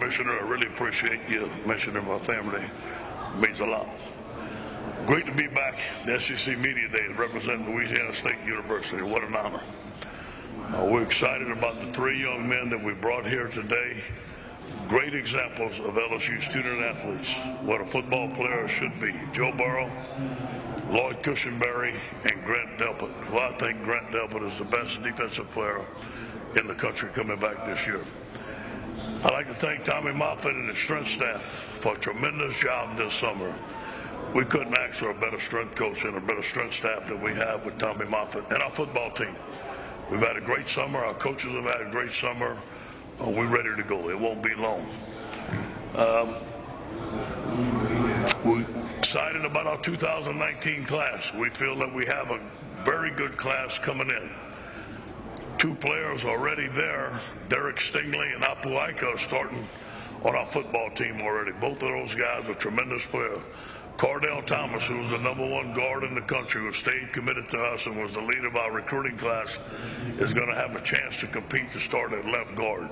Commissioner. I really appreciate you mentioning my family. It means a lot. Great to be back. The SEC Media Days representing Louisiana State University. What an honor. Uh, we're excited about the three young men that we brought here today. Great examples of LSU student athletes, what a football player should be. Joe Burrow, Lloyd Cushenberry, and Grant Delpit. Well, I think Grant Delpit is the best defensive player in the country coming back this year. I'd like to thank Tommy Moffitt and his strength staff for a tremendous job this summer. We couldn't ask for a better strength coach and a better strength staff than we have with Tommy Moffitt and our football team. We've had a great summer. Our coaches have had a great summer. Oh, we're ready to go. It won't be long. Um, we're excited about our 2019 class. We feel that we have a very good class coming in. Two players already there, Derek Stingley and Apu Ika, starting on our football team already. Both of those guys are tremendous players. Kardell Thomas, who was the number one guard in the country, who stayed committed to us and was the lead of our recruiting class, is going to have a chance to compete to start at left guard.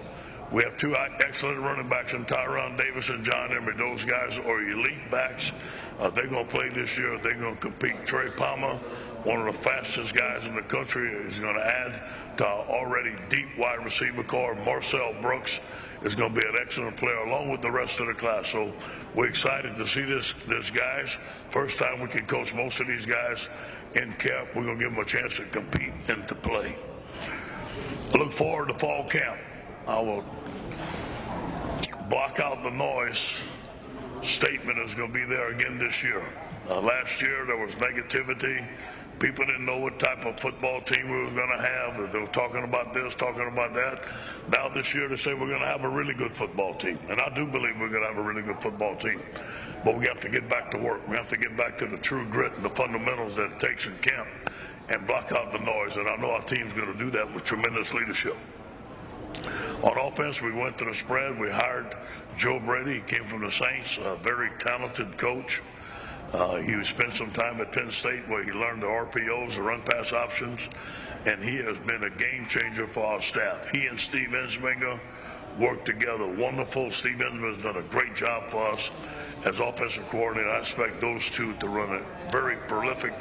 We have two excellent running backs in Tyrion Davis and John Emery. Those guys are elite backs. Uh, they're going to play this year. They're going to compete. Trey Palmer, one of the fastest guys in the country, is going to add to our already deep wide receiver core. Marcel Brooks is going to be an excellent player along with the rest of the class. So we're excited to see this this guys. First time we can coach most of these guys in camp. We're going to give them a chance to compete and to play. I look forward to fall camp. I will block out the noise statement is going to be there again this year. Uh, last year there was negativity. People didn't know what type of football team we were going to have. They were talking about this, talking about that. Now this year they say we're going to have a really good football team. And I do believe we're going to have a really good football team. But we have to get back to work. We have to get back to the true grit and the fundamentals that it takes in camp and block out the noise. And I know our team's going to do that with tremendous leadership. On offense, we went to the spread. We hired Joe Brady. He came from the Saints, a very talented coach. Uh, he spent some time at Penn State where he learned the RPOs, the run pass options, and he has been a game changer for our staff. He and Steve Ensminger worked together wonderful. Steve Ensminger has done a great job for us as offensive coordinator. I expect those two to run a very prolific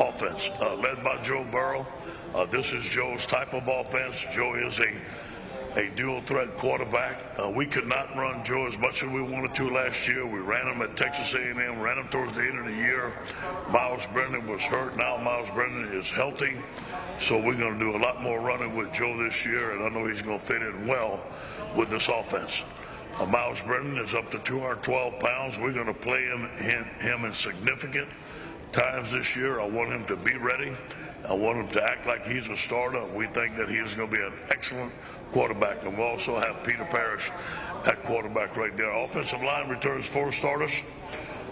offense, uh, led by Joe Burrow. Uh, this is Joe's type of offense. Joe is a a dual threat quarterback. Uh, we could not run Joe as much as we wanted to last year. We ran him at Texas A&M, ran him towards the end of the year. Myles Brennan was hurt. Now Myles Brennan is healthy. So we're going to do a lot more running with Joe this year, and I know he's going to fit in well with this offense. Uh, Myles Brennan is up to 212 pounds. We're going to play him, him, him in significant times this year. I want him to be ready. I want him to act like he's a starter. We think that he's going to be an excellent quarterback. And we also have Peter Parrish at quarterback right there. Offensive line returns four starters.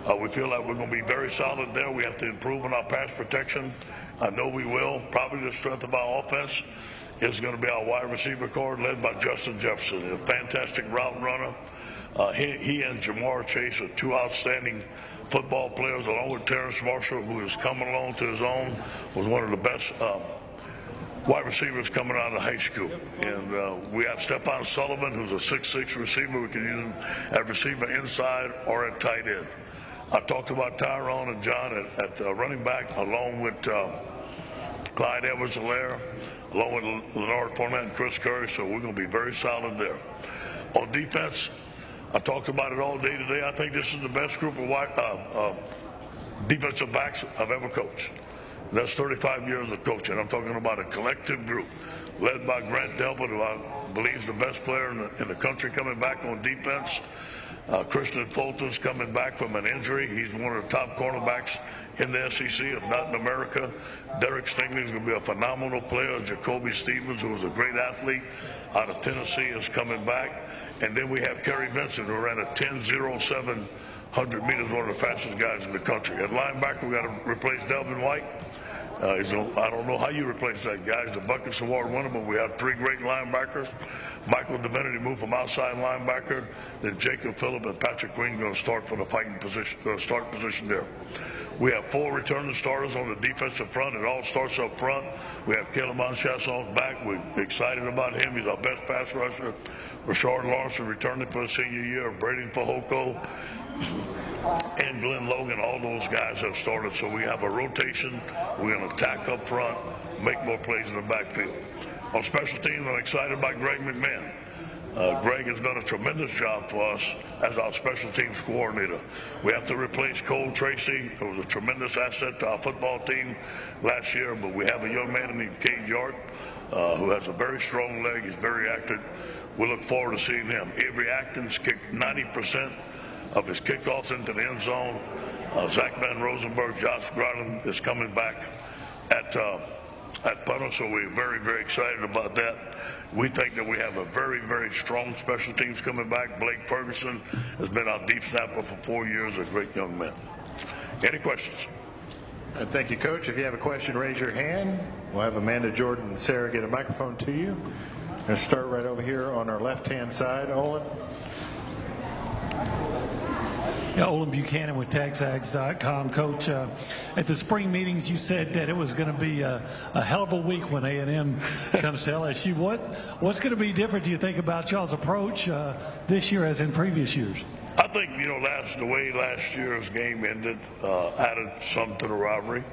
Uh, we feel like we're going to be very solid there. We have to improve on our pass protection. I know we will. Probably the strength of our offense is going to be our wide receiver core led by Justin Jefferson, a fantastic route runner. Uh, he, he, and Ja'Marr Chase are two outstanding football players, along with Terrace Marshall, who is coming along to his own, was one of the best uh, wide receivers coming out of high school. And uh, we have Stephen Sullivan, who's a six-six receiver. We can use him at receiver inside or at tight end. I talked about Tyrone and John at, at uh, running back, along with uh, Clyde Edwards-Helaire, along with Lanard Fournette and Chris Curry. So we're going to be very solid there. On defense, I talked about it all day today. I think this is the best group of wide, uh, uh, defensive backs I've ever coached. That's 35 years of coaching. I'm talking about a collective group led by Grant Delpit, who I believe is the best player in the, in the country coming back on defense. Uh, Kristian Fulton's coming back from an injury. He's one of the top cornerbacks in the SEC, if not in America. Derek Stingley is going to be a phenomenal player. Jacoby Stevens, who was a great athlete out of Tennessee, is coming back. And then we have Kary Vincent, who ran a 10.07 100 meters, one of the fastest guys in the country. At linebacker, we got to replace Devin White. Uh, I don't know how you replace that guy. He's a Butkus Award winner, but we have three great linebackers. Michael Divinity moved from outside linebacker. Then Jacob Phillip and Patrick Queen going to start for the fighting position, uh, start position there. We have four returning starters on the defensive front. It all starts up front. We have K'Lavon Chaisson's back. We're excited about him. He's our best pass rusher. Rashard Lawrence returning for the senior year. Breiden Fehoko and Glenn Logan, all those guys have started. So we have a rotation. We're going to attack up front, make more plays in the backfield. On special teams, I'm excited about Greg McMahon. Uh, Greg has done a tremendous job for us as our special teams coordinator. We have to replace Cole Tracy, who was a tremendous asset to our football team last year, but we have a young man named Cade York uh, who has a very strong leg. He's very active. We look forward to seeing him. Avery Atkins kicked 90% of his kickoffs into the end zone. Uh, Zach Von Rosenberg, Josh Growden is coming back at uh, at punter, so we're very, very excited about that. We think that we have a very, very strong special teams coming back. Blake Ferguson has been our deep snapper for four years, a great young man. Any questions? Uh, thank you, Coach. If you have a question, raise your hand. We'll have Amanda Jordan and Sarah get a microphone to you. To start right over here on our left-hand side. Olin. Yeah, Olin Buchanan with TexAgs.com. Coach, uh, at the spring meetings, you said that it was going to be a, a, hell of a week when A&M comes to LSU. What What's going to be different, do you think, about y'all's approach uh, this year as in previous years? I think, you know, last the way last year's game ended uh, added some to the rivalry.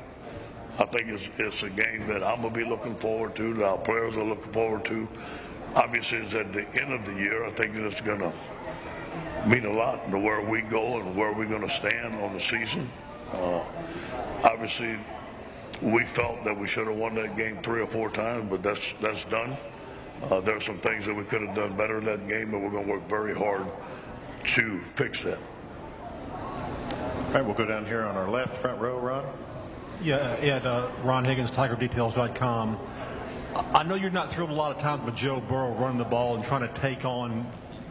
I think it's, it's a game that I'm going to be looking forward to, that our players are looking forward to. Obviously, it's at the end of the year. I think it's going to mean a lot to where we go and where we're going to stand on the season. Uh, obviously, we felt that we should have won that game three or four times, but that's that's done. Uh, there are some things that we could have done better in that game, but we're going to work very hard to fix that. All right, we'll go down here on our left, front row, Ron. Yeah, Ed, uh, Ron Higgins, TigerDetails.com. I know you're not thrilled a lot of times with Joe Burrow running the ball and trying to take on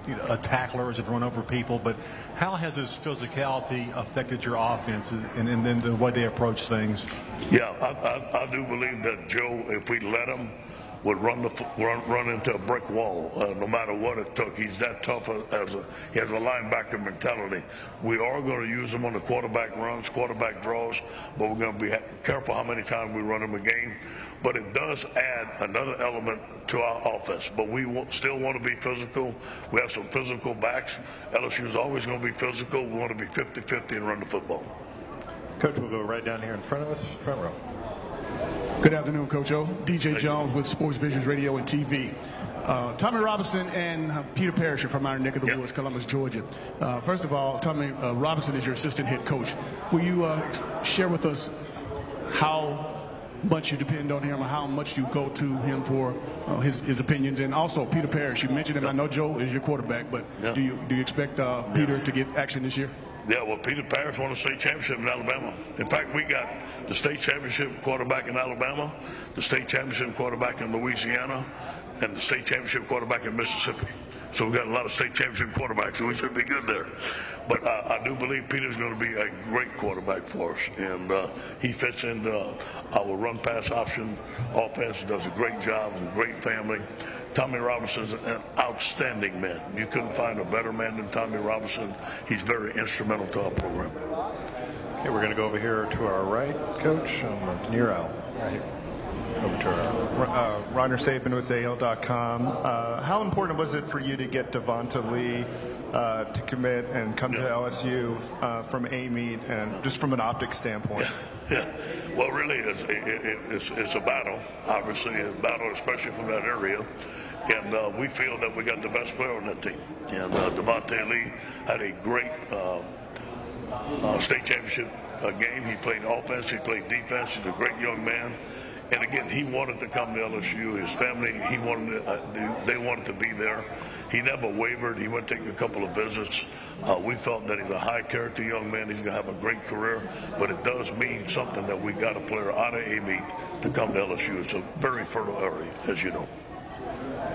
know, tacklers and run over people, but how has his physicality affected your offense and, and then the way they approach things? Yeah, I, I, I, do believe that Joe, if we let him, would run the run, run into a brick wall uh, no matter what it took. He's that tough as a he has a linebacker mentality. We are going to use him on the quarterback runs, quarterback draws, but we're going to be careful how many times we run him a game but it does add another element to our offense. But we still want to be physical. We have some physical backs. LSU is always going to be physical. We want to be 50-50 and run the football. Coach, we'll go right down here in front of us, front row. Good afternoon, Coach O. DJ Jones with Sports Visions Radio and TV. Uh, Tommy Robinson and uh, Peter Parrish are from our neck of the yep. woods, Columbus, Georgia. Uh, first of all, Tommy uh, Robinson is your assistant head coach. Will you uh, share with us how much you depend on him or how much you go to him for uh, his, his opinions. And also, Peter Parrish, you mentioned him. I know Joe is your quarterback, but do you do you expect uh, Peter to get action this year? Yeah, well, Peter Parrish won a state championship in Alabama. In fact, we got the state championship quarterback in Alabama, the state championship quarterback in Louisiana, and the state championship quarterback in Mississippi. So we've got a lot of state championship quarterbacks, so we should be good there. But uh, I do believe Peter's going to be a great quarterback for us, and uh, he fits into our run pass option offense. Does a great job. A great family. Tommy Robinson's an outstanding man. You couldn't find a better man than Tommy Robinson. He's very instrumental to our program. Okay, we're going to go over here to our right, Coach, um, near Al. Right over to uh, Rainer Sabin with AL.com. Uh, how important was it for you to get Devonta Lee uh, to commit and come yeah. to LSU uh, from Amite and just from an optics standpoint? Yeah. Well, really, it's, it, it's, it's, a battle. Obviously, a battle, especially from that area. And uh, we feel that we got the best player on that team. And uh, Lee had a great uh, state championship game. He played offense, he played defense. He's a great young man. And again, he wanted to come to LSU. His family, he wanted, to, uh, they wanted to be there. He never wavered. He went to take a couple of visits. Uh, we felt that he's a high character young man. He's going to have a great career, but it does mean something that we got a player out of Amite to come to LSU. It's a very fertile area, as you know.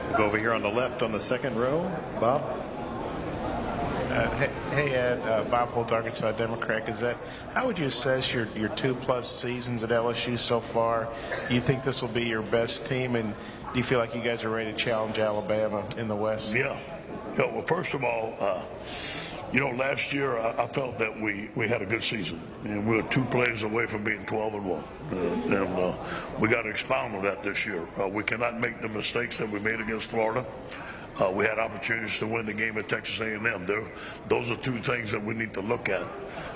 We'll go over here on the left on the second row, Bob. Uh, hey, hey, Ed, uh, Bob Holt, Arkansas Democrat Gazette. How would you assess your, your two plus seasons at LSU so far? Do you think this will be your best team, and do you feel like you guys are ready to challenge Alabama in the West? Yeah. yeah well, first of all, uh, You know, last year I, I felt that we, we had a good season, and we were two plays away from being 12 and one, uh, and uh, we got to expound on that this year. Uh, we cannot make the mistakes that we made against Florida. Uh, we had opportunities to win the game at Texas A&M. There, those are two things that we need to look at.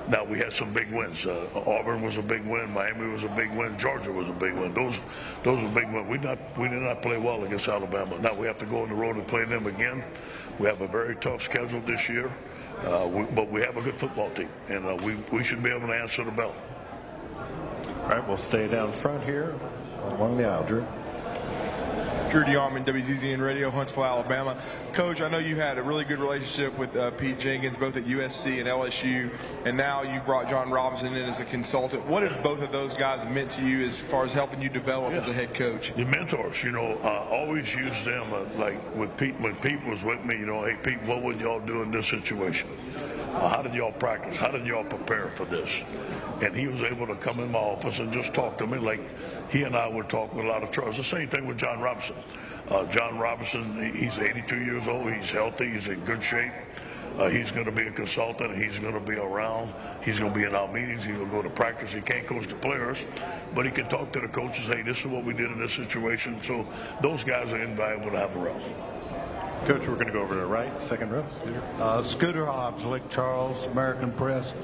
Now we had some big wins. Uh, Auburn was a big win. Miami was a big win. Georgia was a big win. Those, those were big wins. We not, we did not play well against Alabama. Now we have to go on the road and play them again. We have a very tough schedule this year, uh, we, but we have a good football team, and uh, we we should be able to answer the bell. All right, we'll stay down front here along the aisle, Drew. Drew DeArmond, WZZN Radio, Huntsville, Alabama. Coach, I know you had a really good relationship with uh, Pete Jenkins, both at USC and LSU, and now you've brought John Robinson in as a consultant. What have both of those guys meant to you as far as helping you develop Yeah. as a head coach? The mentors, you know, uh, always use them. Uh, like with Pete, when Pete was with me, you know, hey Pete, what would y'all do in this situation? Uh, how did y'all practice? How did y'all prepare for this? And he was able to come in my office and just talk to me like he and I would talk with a lot of trust. The same thing with John Robinson. Uh, John Robinson, he's 82 years old. He's healthy. He's in good shape. Uh, he's going to be a consultant. He's going to be around. He's going to be in our meetings. He'll go to practice. He can't coach the players, but he can talk to the coaches. Hey, this is what we did in this situation. So those guys are invaluable to have around. Coach, we're going to go over to the right, second row. Scooter. Uh, Scooter Hobbs, Lake Charles, American Press.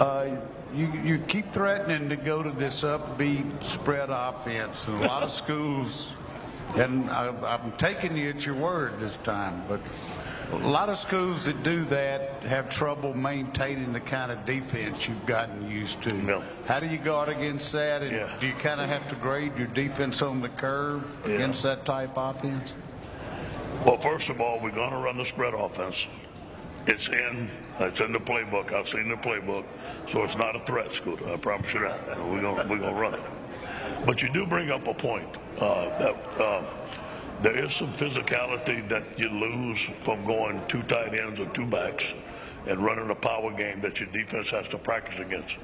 Uh, you, you keep threatening to go to this upbeat spread offense, and a lot of schools, and I, I'm taking you at your word this time, but a lot of schools that do that have trouble maintaining the kind of defense you've gotten used to. No. How do you guard against that? And Yeah. do you kind of have to grade your defense on the curve Yeah. against that type offense? Well, first of all, we're going to run the spread offense. It's in. It's in the playbook. I've seen the playbook, so it's not a threat, Scooter. I promise you that. We're going we're to run it. But you do bring up a point uh, that uh, there is some physicality that you lose from going two tight ends or two backs and running a power game that your defense has to practice against.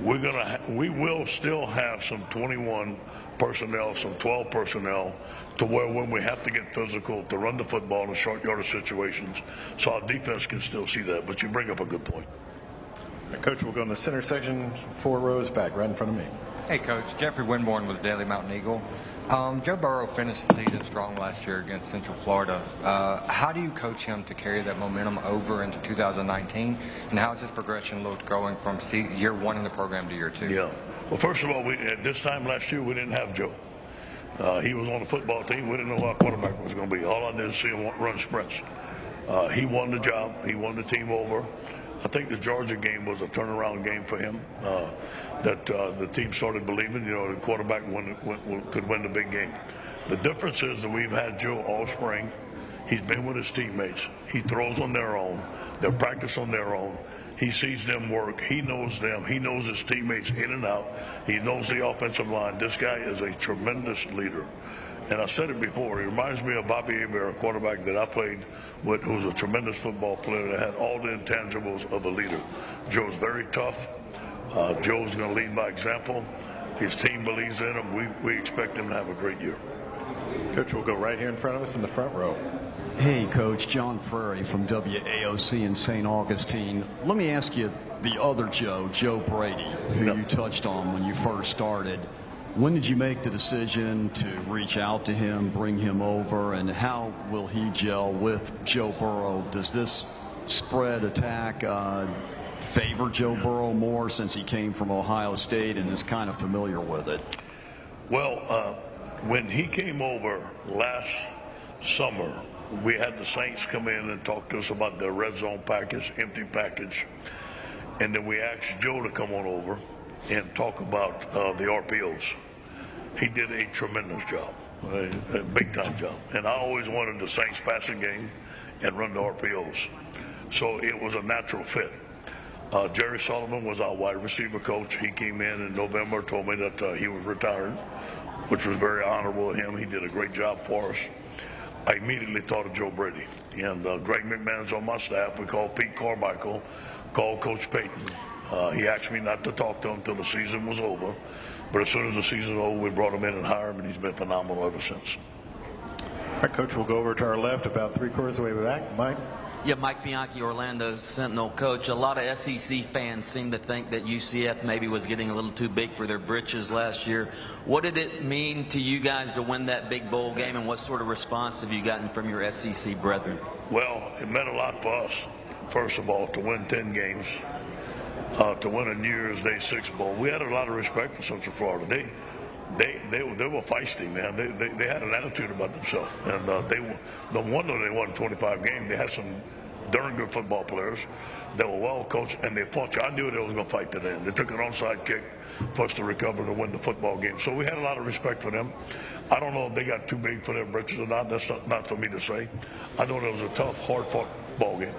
We're gonna ha- we will still have some 21 personnel, some 12 personnel, to where when we have to get physical to run the football in short yardage situations, so our defense can still see that. But you bring up a good point. All right, Coach, we'll go in the center section, four rows back, right in front of me. Hey, Coach. Jeffrey Winborn with the Daily Mountain Eagle. Um, Joe Burrow finished the season strong last year against Central Florida. Uh, how do you coach him to carry that momentum over into 2019? And how has his progression looked going from year one in the program to year two? Yeah. Well, first of all, we, at this time last year, we didn't have Joe. Uh, he was on the football team. We didn't know our quarterback was going to be. All I did was see him run sprints. Uh, he won the job. He won the team over. I think the Georgia game was a turnaround game for him. Uh, that uh, the team started believing, you know, the quarterback won, could win the big game. The difference is that we've had Joe all spring. He's been with his teammates. He throws on their own. They practice on their own. He sees them work. He knows them. He knows his teammates in and out. He knows the offensive line. This guy is a tremendous leader. And I said it before. He reminds me of Bobby Hebert, a quarterback that I played with, who was a tremendous football player that had all the intangibles of a leader. Joe's very tough. Uh, Joe's going to lead by example. His team believes in him. We, we expect him to have a great year. Coach, we'll go right here in front of us in the front row. Hey, Coach. John Prairie from WAOC in St. Augustine. Let me ask you the other Joe, Joe Brady, who Yeah. you touched on when you first started. When did you make the decision to reach out to him, bring him over, and how will he gel with Joe Burrow? Does this spread attack uh, favor Joe Burrow more since he came from Ohio State and is kind of familiar with it? Well, uh, when he came over last summer, we had the Saints come in and talk to us about their red zone package, empty package. And then we asked Joe to come on over and talk about uh, the RPOs. He did a tremendous job, a, a big time job. And I always wanted the Saints passing game and run the RPOs. So it was a natural fit. Uh, Jerry Sullivan was our wide receiver coach. He came in in November, told me that uh, he was retired, which was very honorable of him. He did a great job for us. I immediately thought of Joe Brady. And uh, Greg McMahon's on my staff. We called Pete Carmichael, called Coach Payton. Uh, he asked me not to talk to him until the season was over. But as soon as the season was over, we brought him in and hired him, and he's been phenomenal ever since. Right, Coach, we'll go over to our left, about three quarters of the way back. Mike? Yeah, Mike Bianchi, Orlando Sentinel coach. A lot of SEC fans seem to think that UCF maybe was getting a little too big for their britches last year. What did it mean to you guys to win that big bowl game, and what sort of response have you gotten from your SEC brethren? Well, it meant a lot for us, first of all, to win 10 games, uh, to win a New Year's Day Six Bowl. We had a lot of respect for Central Florida. They they they, they were feisty, man. They, they, they had an attitude about themselves, and uh, they no wonder they won 25 games. They had some darn good football players. They were well coached, and they fought. you. I knew they was going to fight to the end. They took an onside kick for us to recover to win the football game. So we had a lot of respect for them. I don't know if they got too big for their britches or not. That's not, not for me to say. I know it was a tough, hard-fought ball game.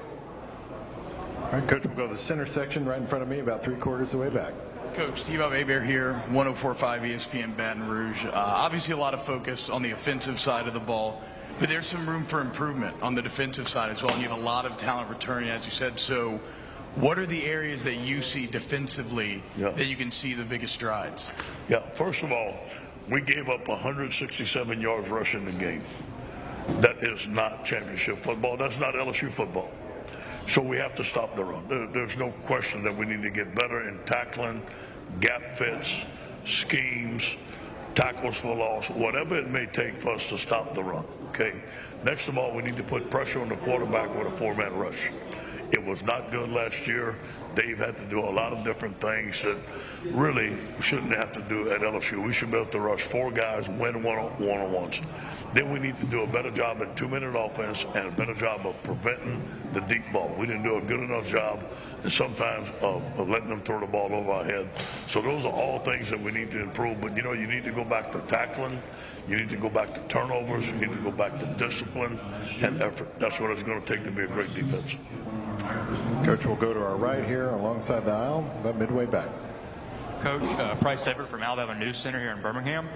All right, Coach, we'll go to the center section right in front of me, about three quarters of the way back. Coach Steve Abear here, 1045 ESPN Baton Rouge. Uh, obviously, a lot of focus on the offensive side of the ball, but there's some room for improvement on the defensive side as well. And you have a lot of talent returning, as you said. So, what are the areas that you see defensively Yeah. that you can see the biggest strides? Yeah, first of all, we gave up 167 yards rushing the game. That is not championship football. That's not LSU football. So we have to stop the run. There- there's no question that we need to get better in tackling, gap fits, schemes, tackles for loss, whatever it may take for us to stop the run. Okay. Next of all, we need to put pressure on the quarterback with a four-man rush. It was not good last year. Dave had to do a lot of different things that really shouldn't have to do at LSU. We should be able to rush four guys, win one on ones. Then we need to do a better job in two minute offense and a better job of preventing the deep ball. We didn't do a good enough job, and sometimes of, of letting them throw the ball over our head. So those are all things that we need to improve. But you know, you need to go back to tackling. You need to go back to turnovers. You need to go back to discipline and effort. That's what it's going to take to be a great defense. Coach, we'll go to our right here alongside the aisle, about midway back. Coach, uh, Price Everett from Alabama News Center here in Birmingham.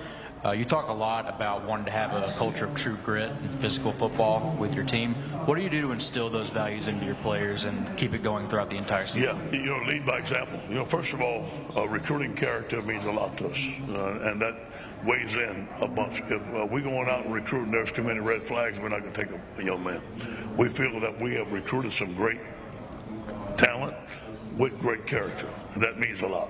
Uh, you talk a lot about wanting to have a culture of true grit and physical football with your team. What do you do to instill those values into your players and keep it going throughout the entire season? Yeah, you know, lead by example. You know, first of all, uh, recruiting character means a lot to us, uh, and that weighs in a bunch. If uh, we going out and recruiting, there's too many red flags. We're not going to take a, young man. We feel that we have recruited some great talent with great character, that means a lot.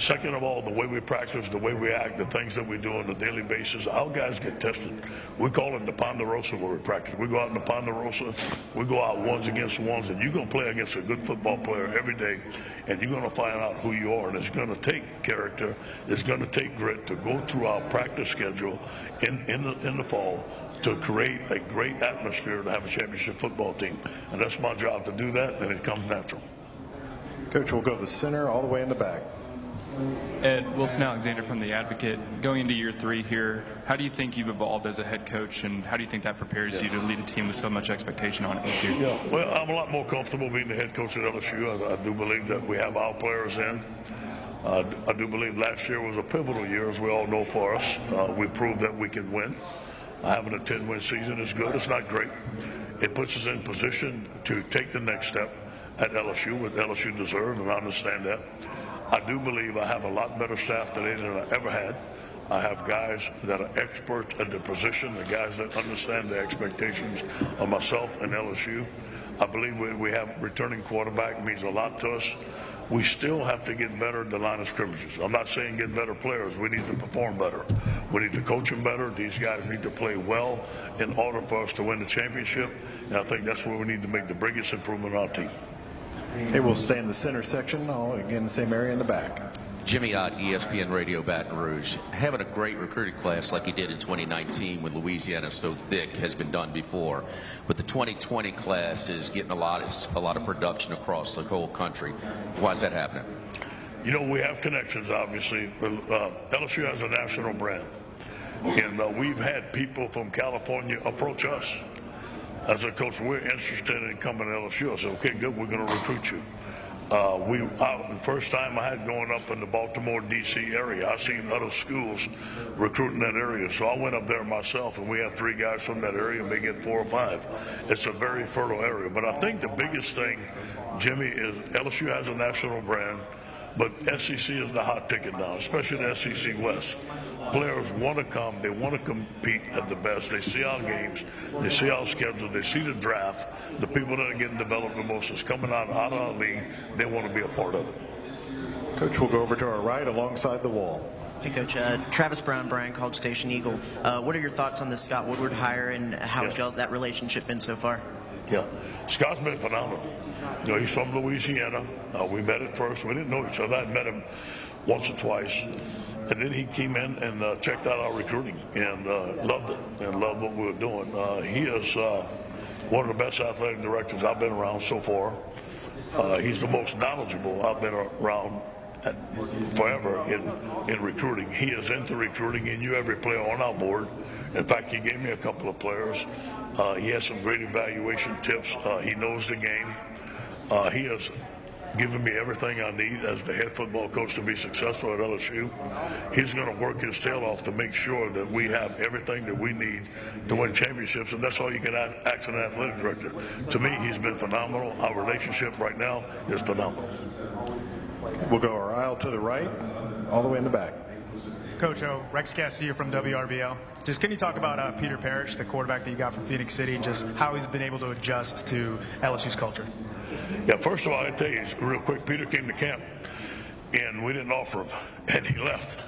Second of all, the way we practice, the way we act, the things that we do on a daily basis, our guys get tested. We call it the Ponderosa where we practice. We go out in the Ponderosa, we go out ones against ones, and you're going to play against a good football player every day, and you're going to find out who you are. And it's going to take character, it's going to take grit to go through our practice schedule in, in, the, in the fall to create a great atmosphere to have a championship football team. And that's my job to do that, and it comes natural. Coach, we'll go to the center all the way in the back. Ed Wilson Alexander from The Advocate. Going into year three here, how do you think you've evolved as a head coach, and how do you think that prepares you to lead a team with so much expectation on it this year? Yeah, well, I'm a lot more comfortable being the head coach at LSU. I, I do believe that we have our players in. I do believe last year was a pivotal year, as we all know, for us. Uh, we proved that we can win. Having a 10 win season is good. It's not great. It puts us in position to take the next step at LSU, what LSU deserves, and I understand that. I do believe I have a lot better staff today than I ever had. I have guys that are experts at the position, the guys that understand the expectations of myself and LSU. I believe we, we have returning quarterback means a lot to us. We still have to get better at the line of scrimmages. I'm not saying get better players. We need to perform better. We need to coach them better. These guys need to play well in order for us to win the championship. And I think that's where we need to make the biggest improvement on our team. Okay, we'll stay in the center section, all again the same area in the back. Jimmy Ott, ESPN Radio Baton Rouge. Having a great recruiting class like he did in 2019 when Louisiana is so thick has been done before. But the 2020 class is getting a lot of, a lot of production across the whole country. Why is that happening? You know, we have connections, obviously. Uh, LSU has a national brand. And uh, we've had people from California approach us. As said, coach, we're interested in coming to LSU. I said, okay, good, we're going to recruit you. Uh, we I, the first time I had going up in the Baltimore D.C. area, I seen other schools recruiting that area, so I went up there myself, and we have three guys from that area, and they get four or five. It's a very fertile area, but I think the biggest thing, Jimmy, is LSU has a national brand. But SEC is the hot ticket now, especially the SEC West. Players want to come, they want to compete at the best. They see our games, they see our schedule, they see the draft. The people that are getting developed the most is coming out, out of our league. They want to be a part of it. Coach, we'll go over to our right alongside the wall. Hey, Coach. Uh, Travis Brown, Bryan, College Station Eagle. Uh, what are your thoughts on the Scott Woodward hire and how has that relationship been so far? Yeah, Scott's been phenomenal. You know, he's from Louisiana. Uh, we met at first. We didn't know each other. I met him once or twice, and then he came in and uh, checked out our recruiting and uh, loved it and loved what we were doing. Uh, he is uh, one of the best athletic directors I've been around so far. Uh, he's the most knowledgeable I've been around forever in, in recruiting. He is into recruiting. He knew every player on our board. In fact, he gave me a couple of players. Uh, he has some great evaluation tips. He knows the game. He has given me everything I need as the head football coach to be successful at LSU. He's going to work his tail off to make sure that we have everything that we need to win championships, and that's all you can ask, ask an athletic director. To me, he's been phenomenal. Our relationship right now is phenomenal. We'll go our aisle to the right, all the way in the back. Coach O, Rex Castillo from WRBL. Just can you talk about uh, Peter Parrish, the quarterback that you got from Phenix City, and just how he's been able to adjust to LSU's culture? Yeah, first of all, I tell you, real quick, Peter came to camp, and we didn't offer him, and he left,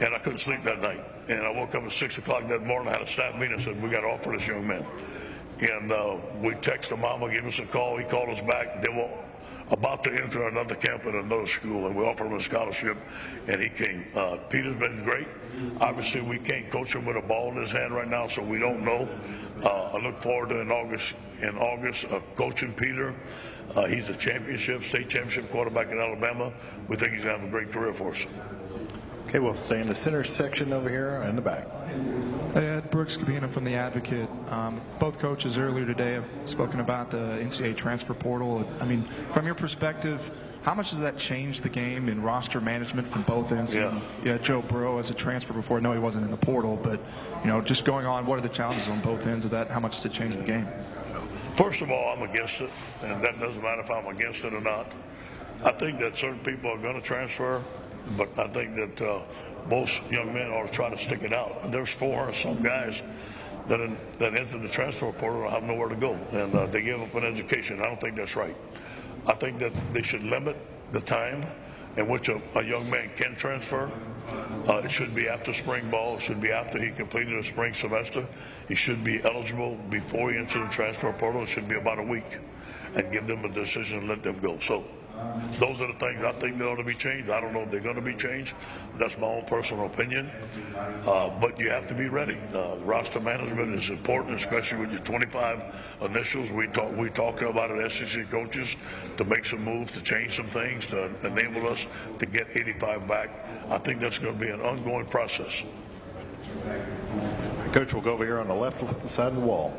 and I couldn't sleep that night. And I woke up at six o'clock that morning. I had a staff meeting. I said, "We got to offer this young man." And uh, we texted the Mama, gave us a call. He called us back. They were about to enter another camp at another school, and we offered him a scholarship, and he came. Uh, Peter's been great. Obviously, we can't coach him with a ball in his hand right now, so we don't know. Uh, I look forward to in August. In August, uh, coaching Peter. Uh, he's a championship, state championship quarterback in Alabama. We think he's going to have a great career for us. Okay, we'll stay in the center section over here in the back. Ed Brooks Kubena from The Advocate. Um, both coaches earlier today have spoken about the NCAA transfer portal. I mean, from your perspective, how much does that change the game in roster management from both ends? Yeah. yeah, Joe Burrow as a transfer before. No, he wasn't in the portal, but you know, just going on, what are the challenges on both ends of that? How much does it change the game? First of all, I'm against it, and that doesn't matter if I'm against it or not. I think that certain people are going to transfer, but I think that uh, most young men ought to try to stick it out. There's 400 some guys that in, that enter the transfer portal have nowhere to go, and uh, they give up an education. I don't think that's right. I think that they should limit the time in which a, a young man can transfer. Uh, it should be after spring ball. It should be after he completed a spring semester. He should be eligible before he enters the transfer portal. It should be about a week, and give them a decision and let them go. So. Those are the things I think that ought to be changed. I don't know if they're going to be changed. That's my own personal opinion. Uh, but you have to be ready. Uh, roster management is important, especially with your 25 initials. We talk we talk about it, SEC coaches, to make some moves, to change some things, to enable us to get 85 back. I think that's going to be an ongoing process. Coach, we'll go over here on the left side of the wall.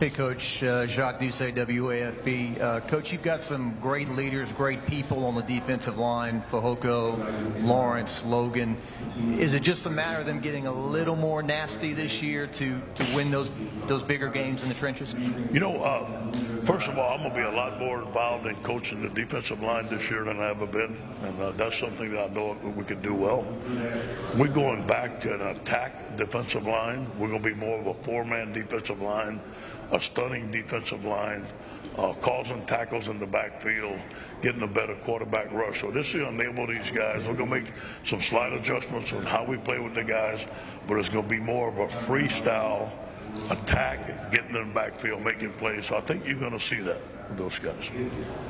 Hey, Coach. Uh, Jacques Doucet, WAFB. Uh, Coach, you've got some great leaders, great people on the defensive line, Fehoko, Lawrence, Logan. Is it just a matter of them getting a little more nasty this year to, to win those those bigger games in the trenches? You know, uh, first of all, I'm going to be a lot more involved in coaching the defensive line this year than I ever been, and uh, that's something that I know we can do well. We're going back to an attack defensive line. We're going to be more of a four-man defensive line, a stunning defensive line. Uh, causing tackles in the backfield, getting a better quarterback rush. So this will enable these guys. We're going to make some slight adjustments on how we play with the guys, but it's going to be more of a freestyle attack, getting in the backfield, making plays. So I think you're going to see that with those guys.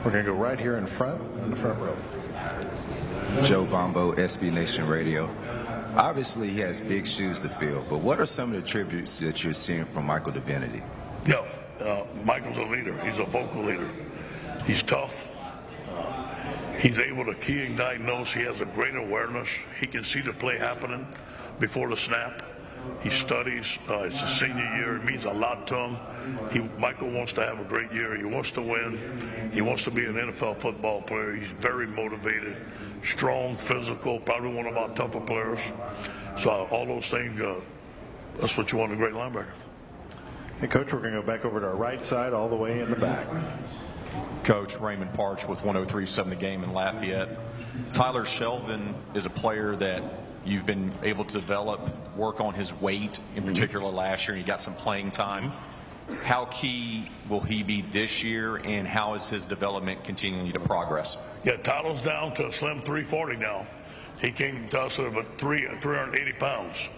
We're going to go right here in front, in the front row. Joe Bombo, SB Nation Radio. Obviously, he has big shoes to fill, but what are some of the tributes that you're seeing from Michael Divinity? Yeah, uh, Michael's a leader. He's a vocal leader. He's tough. Uh, he's able to key and diagnose. He has a great awareness. He can see the play happening before the snap. He studies. Uh, it's his senior year. It means a lot to him. He, Michael wants to have a great year. He wants to win. He wants to be an NFL football player. He's very motivated, strong, physical, probably one of our tougher players. So uh, all those things, uh, that's what you want in a great linebacker. Hey, Coach, we're going to go back over to our right side, all the way in the back. Coach Raymond Parch with 103.7 The Game in Lafayette. Tyler Shelvin is a player that you've been able to develop, work on his weight in particular last year, and he got some playing time. How key will he be this year, and how is his development continuing to progress? Yeah, Toddle's down to a slim 340 now. He came to us at about three, 380 pounds.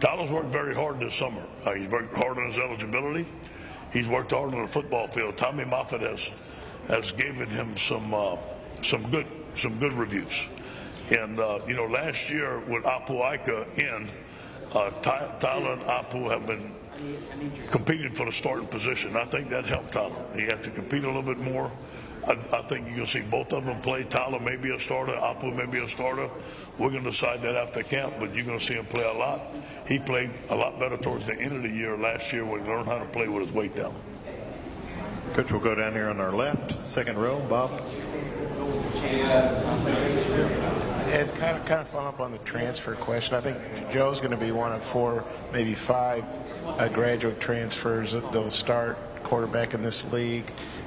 Toddle's worked very hard this summer. Uh, he's worked hard on his eligibility. He's worked hard on the football field. Tommy Moffitt has has given him some uh, some good some good reviews. And uh, you know, last year with Apu Ika in, uh, Ty- Tyler and Apu have been competing for the starting position. I think that helped Tyler. He had to compete a little bit more. I, I think to see both of them play. Tyler may be a starter, Apu may be a starter. We're going to decide that after camp, but you're going to see him play a lot. He played a lot better towards the end of the year last year when he learned how to play with his weight down. Coach, we'll go down here on our left, second row. Bob. Ed, kind of, kind of follow up on the transfer question. I think Joe's going to be one of four, maybe five uh, graduate transfers that will start quarterback in this league.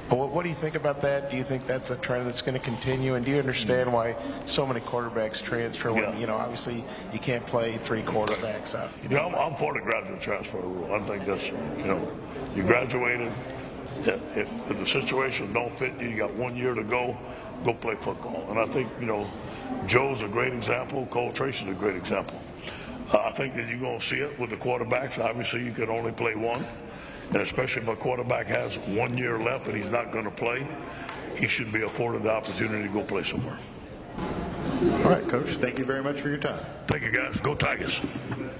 But what, what do you think about that? Do you think that's a trend that's going to continue? And do you understand why so many quarterbacks transfer when, Yeah. you know, obviously you can't play three quarterbacks out? You know, I'm, I'm for the graduate transfer rule. I think that's, you know, you graduated. If, if if the situation don't fit you, you got one year to go, go play football. And I think, you know, Joe's a great example. Cole Tracy's a great example. Uh, I think that you're going to see it with the quarterbacks. Obviously, you can only play one. And especially if a quarterback has one year left and he's not going to play, he should be afforded the opportunity to go play somewhere. All right, Coach. Thank you very much for your time. Thank you, guys. Go Tigers.